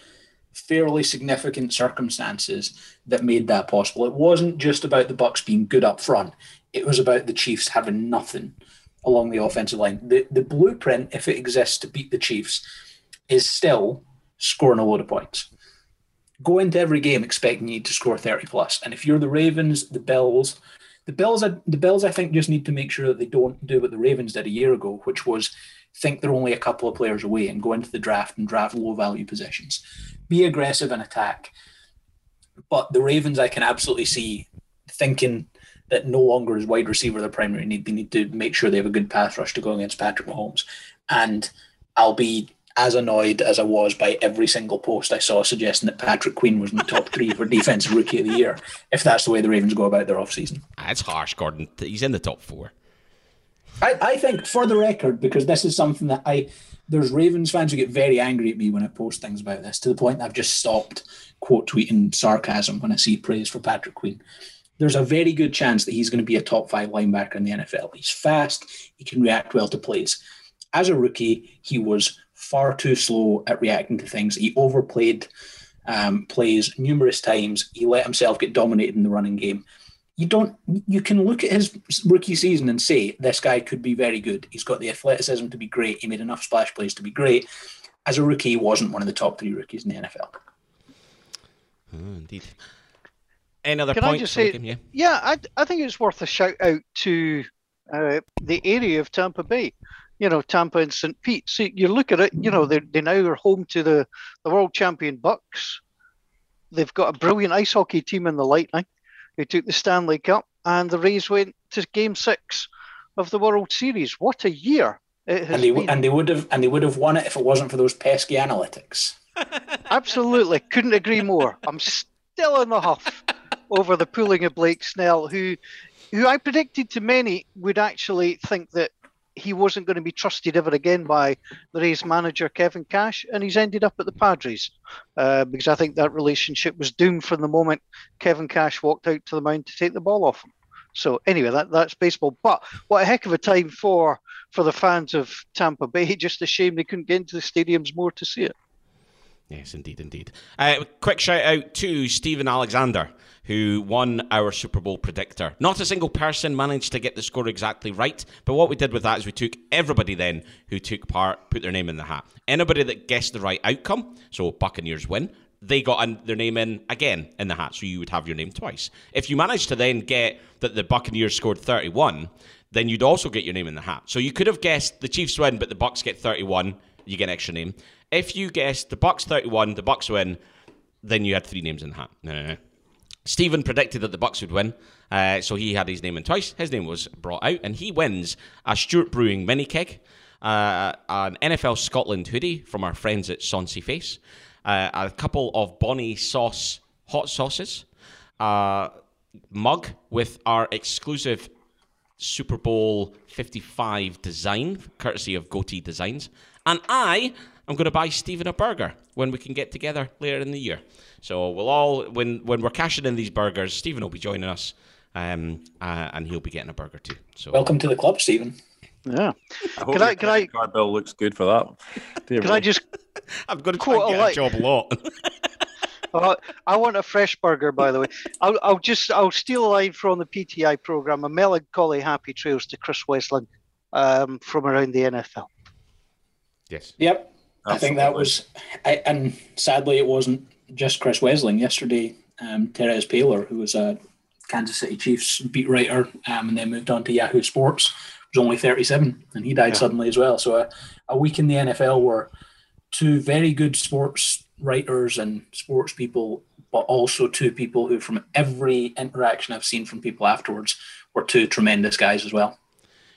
fairly significant circumstances that made that possible. It wasn't just about the Bucks being good up front; it was about the Chiefs having nothing along the offensive line. The the blueprint, if it exists to beat the Chiefs, is still scoring a load of points. Go into every game expecting you to score 30 plus. And if you're the Ravens, the Bills, the Bills, the Bills, I think just need to make sure that they don't do what the Ravens did a year ago, which was think they're only a couple of players away and go into the draft and draft low value positions. Be aggressive and attack. But the Ravens, I can absolutely see thinking that no longer is wide receiver the primary need. They need to make sure they have a good pass rush to go against Patrick Mahomes. And I'll be as annoyed as I was by every single post I saw suggesting that Patrick Queen was in the top three for defensive rookie of the year, if that's the way the Ravens go about their offseason. That's harsh, Gordon. He's in the top four. I, I think, for the record, because this is something that I there's Ravens fans who get very angry at me when I post things about this to the point that I've just stopped quote tweeting sarcasm when I see praise for Patrick Queen. There's a very good chance that he's going to be a top five linebacker in the NFL. He's fast, he can react well to plays. As a rookie, he was far too slow at reacting to things. He overplayed um, plays numerous times. He let himself get dominated in the running game you don't you can look at his rookie season and say this guy could be very good. He's got the athleticism to be great. He made enough splash plays to be great. As a rookie, he wasn't one of the top three rookies in the NFL. Oh, indeed. Any other Can points? I just say, yeah. yeah, I, I think it's worth a shout out to uh, the area of Tampa Bay. You know, Tampa and St. Pete. See, you look at it. You know, they they now are home to the the world champion Bucks. They've got a brilliant ice hockey team in the Lightning who took the Stanley Cup, and the Rays went to Game Six of the World Series. What a year it has And they been! and they would have and they would have won it if it wasn't for those pesky analytics. Absolutely, couldn't agree more. I'm still in the huff over the pulling of Blake Snell, who, who I predicted to many would actually think that he wasn't going to be trusted ever again by the Rays manager Kevin Cash, and he's ended up at the Padres uh, because I think that relationship was doomed from the moment Kevin Cash walked out to the mound to take the ball off him. So anyway, that, that's baseball. But what a heck of a time for for the fans of Tampa Bay. Just a shame they couldn't get into the stadiums more to see it. Yes, indeed, indeed. Uh, quick shout out to Stephen Alexander, who won our Super Bowl predictor. Not a single person managed to get the score exactly right, but what we did with that is we took everybody then who took part, put their name in the hat. Anybody that guessed the right outcome, so Buccaneers win, they got their name in again in the hat, so you would have your name twice. If you managed to then get that the Buccaneers scored 31, then you'd also get your name in the hat. So you could have guessed the Chiefs win, but the Bucks get 31, you get an extra name. If you guessed the Bucks 31, the Bucks win, then you had three names in the hat. No, no, no. Stephen predicted that the Bucks would win, uh, so he had his name in twice. His name was brought out, and he wins a Stewart Brewing mini keg, uh, an NFL Scotland hoodie from our friends at Sonsy Face, uh, a couple of Bonnie Sauce hot sauces, a mug with our exclusive Super Bowl 55 design, courtesy of Goatee Designs. And I am going to buy Stephen a burger when we can get together later in the year. So we'll all, when, when we're cashing in these burgers, Stephen will be joining us um, uh, and he'll be getting a burger too. So Welcome to the club, Stephen. Yeah. I hope Can I- can I- credit card bill looks good for that. Dear Can I just I'm going to try Quite and a get a lot. job lot. Uh, I want a fresh burger, by the way. I'll, I'll just I'll steal a line from the PTI program. A melancholy happy trails to Chris Wesseling um, from around the NFL. yes. Yep. I think that was, I, and sadly, it wasn't just Chris Wesseling. Yesterday, um, Terez Paylor, who was a Kansas City Chiefs beat writer um, and then moved on to Yahoo Sports, was only 37 and he died Yeah. suddenly as well. So a, a week in the NFL where two very good sports writers and sports people, but also two people who, from every interaction I've seen from people afterwards, were two tremendous guys as well.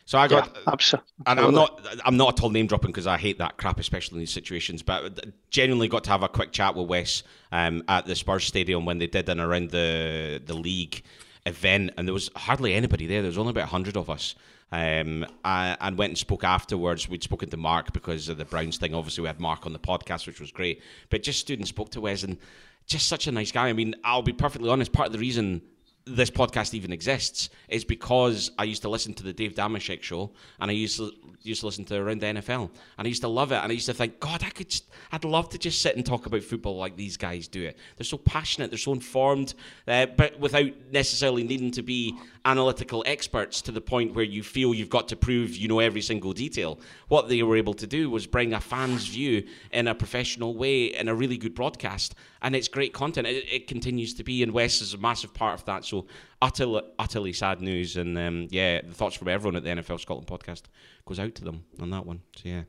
So I got, absolutely. and I'm not I'm not at all name dropping because I hate that crap, especially in these situations. But genuinely got to have a quick chat with Wes um, at the Spurs stadium when they did and around the the league event, and there was hardly anybody there. There was only about hundred of us. Um, I, and went and spoke afterwards. We'd spoken to Mark because of the Browns thing. Obviously, we had Mark on the podcast, which was great. But just stood and spoke to Wes, and just such a nice guy. I mean, I'll be perfectly honest. Part of the reason this podcast even exists is because I used to listen to the Dave Dameshek show and I used to used to listen to Around the NFL and I used to love it and I used to think God I could just, I'd love to just sit and talk about football like these guys do it they're so passionate they're so informed uh, but without necessarily needing to be analytical experts to the point where you feel you've got to prove you know every single detail what they were able to do was bring a fan's view in a professional way in a really good broadcast and it's great content. It, it continues to be, and Wes is a massive part of that. So utterly, utterly sad news, and um, yeah, the thoughts from everyone at the NFL Scotland podcast goes out to them on that one. So yeah.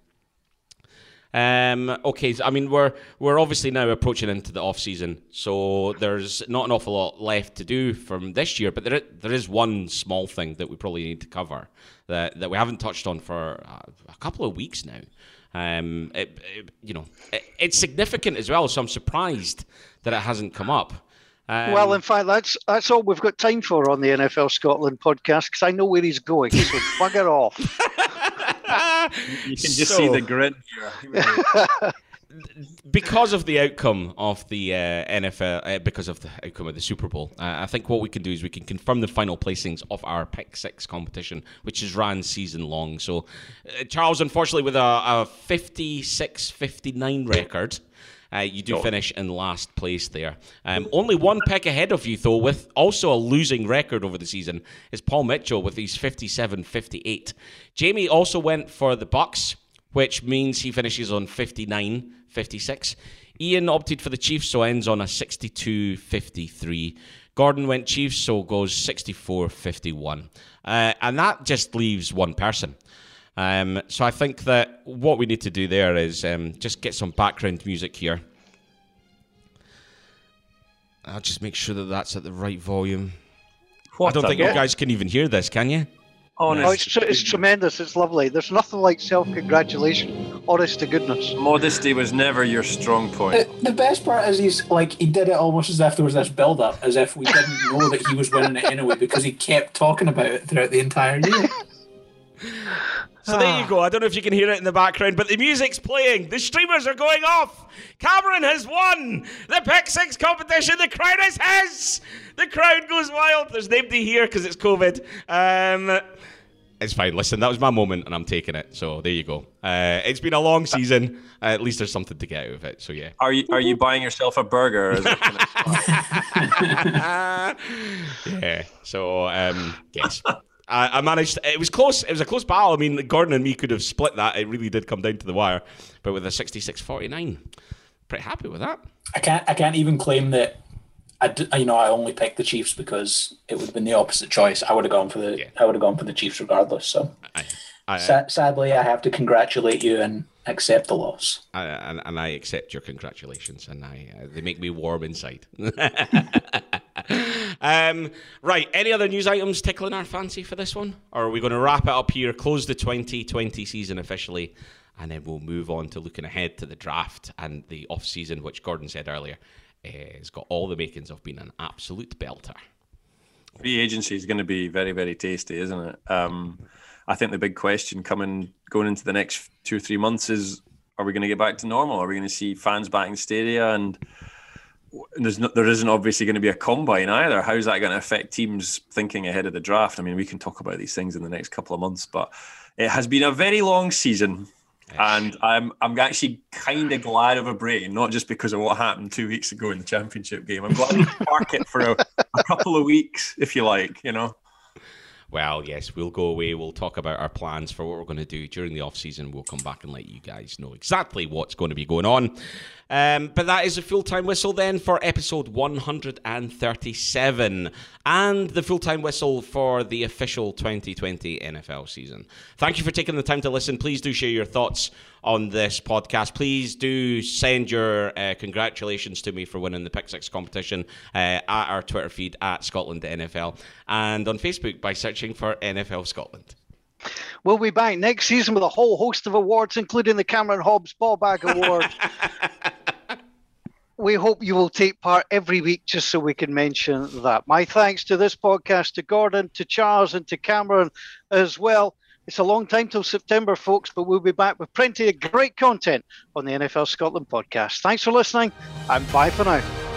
Um, okay, so, I mean we're we're obviously now approaching into the off season, so there's not an awful lot left to do from this year. But there there is one small thing that we probably need to cover that that we haven't touched on for uh, a couple of weeks now. Um, it, it- you know, it, it's significant as well, so I'm surprised that it hasn't come up. Um, well, in fact, that's that's all we've got time for on the NFL Scotland podcast because I know where he's going. So bugger off. You can just So- see the grin here. because of the outcome of the uh, NFL, uh, because of the outcome of the Super Bowl, uh, I think what we can do is we can confirm the final placings of our Pick Six competition, which is ran season long. So, uh, Charles, unfortunately, with a, a 56 59 record. Uh, you do finish in last place there. Um, only one pick ahead of you, though, with also a losing record over the season, is Paul Mitchell with his 57 58. Jamie also went for the Bucks which means he finishes on 59 56. Ian opted for the Chiefs, so ends on a 62 53. Gordon went Chiefs, so goes 64 51. Uh, and that just leaves one person. Um, so I think that what we need to do there is um, just get some background music here. I'll just make sure that that's at the right volume. What I don't think you guys can even hear this, can you? Oh, it's, tr- it's tremendous. It's lovely. There's nothing like self congratulation. Honest to goodness. modesty was never your strong point. The, the best part is he's like he did it almost as if there was this build up, as if we didn't know that he was winning it anyway, because he kept talking about it throughout the entire year. So there you go. I don't know if you can hear it in the background, but the music's playing. The streamers are going off. Cameron has won the Pick Six competition. The crowd is his. The crowd goes wild. There's nobody here because it's COVID. Um, it's fine. Listen, that was my moment, and I'm taking it. So there you go. Uh, it's been a long season. Uh, at least there's something to get out of it. So yeah. Are you are you buying yourself a burger? Or is it yeah. So um, yes. I, I managed. It was close. It was a close battle. I mean, Gordon and me could have split that. It really did come down to the wire. But with a 66-49, pretty happy with that. I can't I can't even claim that I d- you know I only picked the Chiefs because it would have been the opposite choice. I would have gone for the Yeah. I would have gone for the Chiefs regardless. So I, I, sa- sadly, I have to congratulate you and accept the loss. I, and, and I accept your congratulations, and I uh, they make me warm inside. um, right, any other news items tickling our fancy for this one, or are we going to wrap it up here, close the 2020 season officially, and then we'll move on to looking ahead to the draft and the off season, which Gordon said earlier has got all the makings of being an absolute belter. free agency is going to be very very tasty, isn't it? Um, I think the big question coming going into the next two or three months is: Are we going to get back to normal? Are we going to see fans back in stadia? And there's no, there isn't obviously going to be a combine either. How's that going to affect teams thinking ahead of the draft? I mean, we can talk about these things in the next couple of months, but it has been a very long season. And I'm I'm actually kind of glad of a break, not just because of what happened two weeks ago in the championship game. I'm glad we can park it for a, a couple of weeks, if you like, you know. Well, yes, we'll go away. We'll talk about our plans for what we're going to do during the off season. We'll come back and let you guys know exactly what's going to be going on. Um, but that is a full time whistle then for episode 137 and the full time whistle for the official 2020 NFL season. Thank you for taking the time to listen. Please do share your thoughts on this podcast. Please do send your uh, congratulations to me for winning the Pick Six competition uh, at our Twitter feed at Scotland NFL and on Facebook by searching for NFL Scotland. We'll be back next season with a whole host of awards, including the Cameron Hobbs Ball Bag Award. we hope you will take part every week just so we can mention that. My thanks to this podcast, to Gordon, to Charles, and to Cameron as well. It's a long time till September, folks, but we'll be back with plenty of great content on the NFL Scotland podcast. Thanks for listening, and bye for now.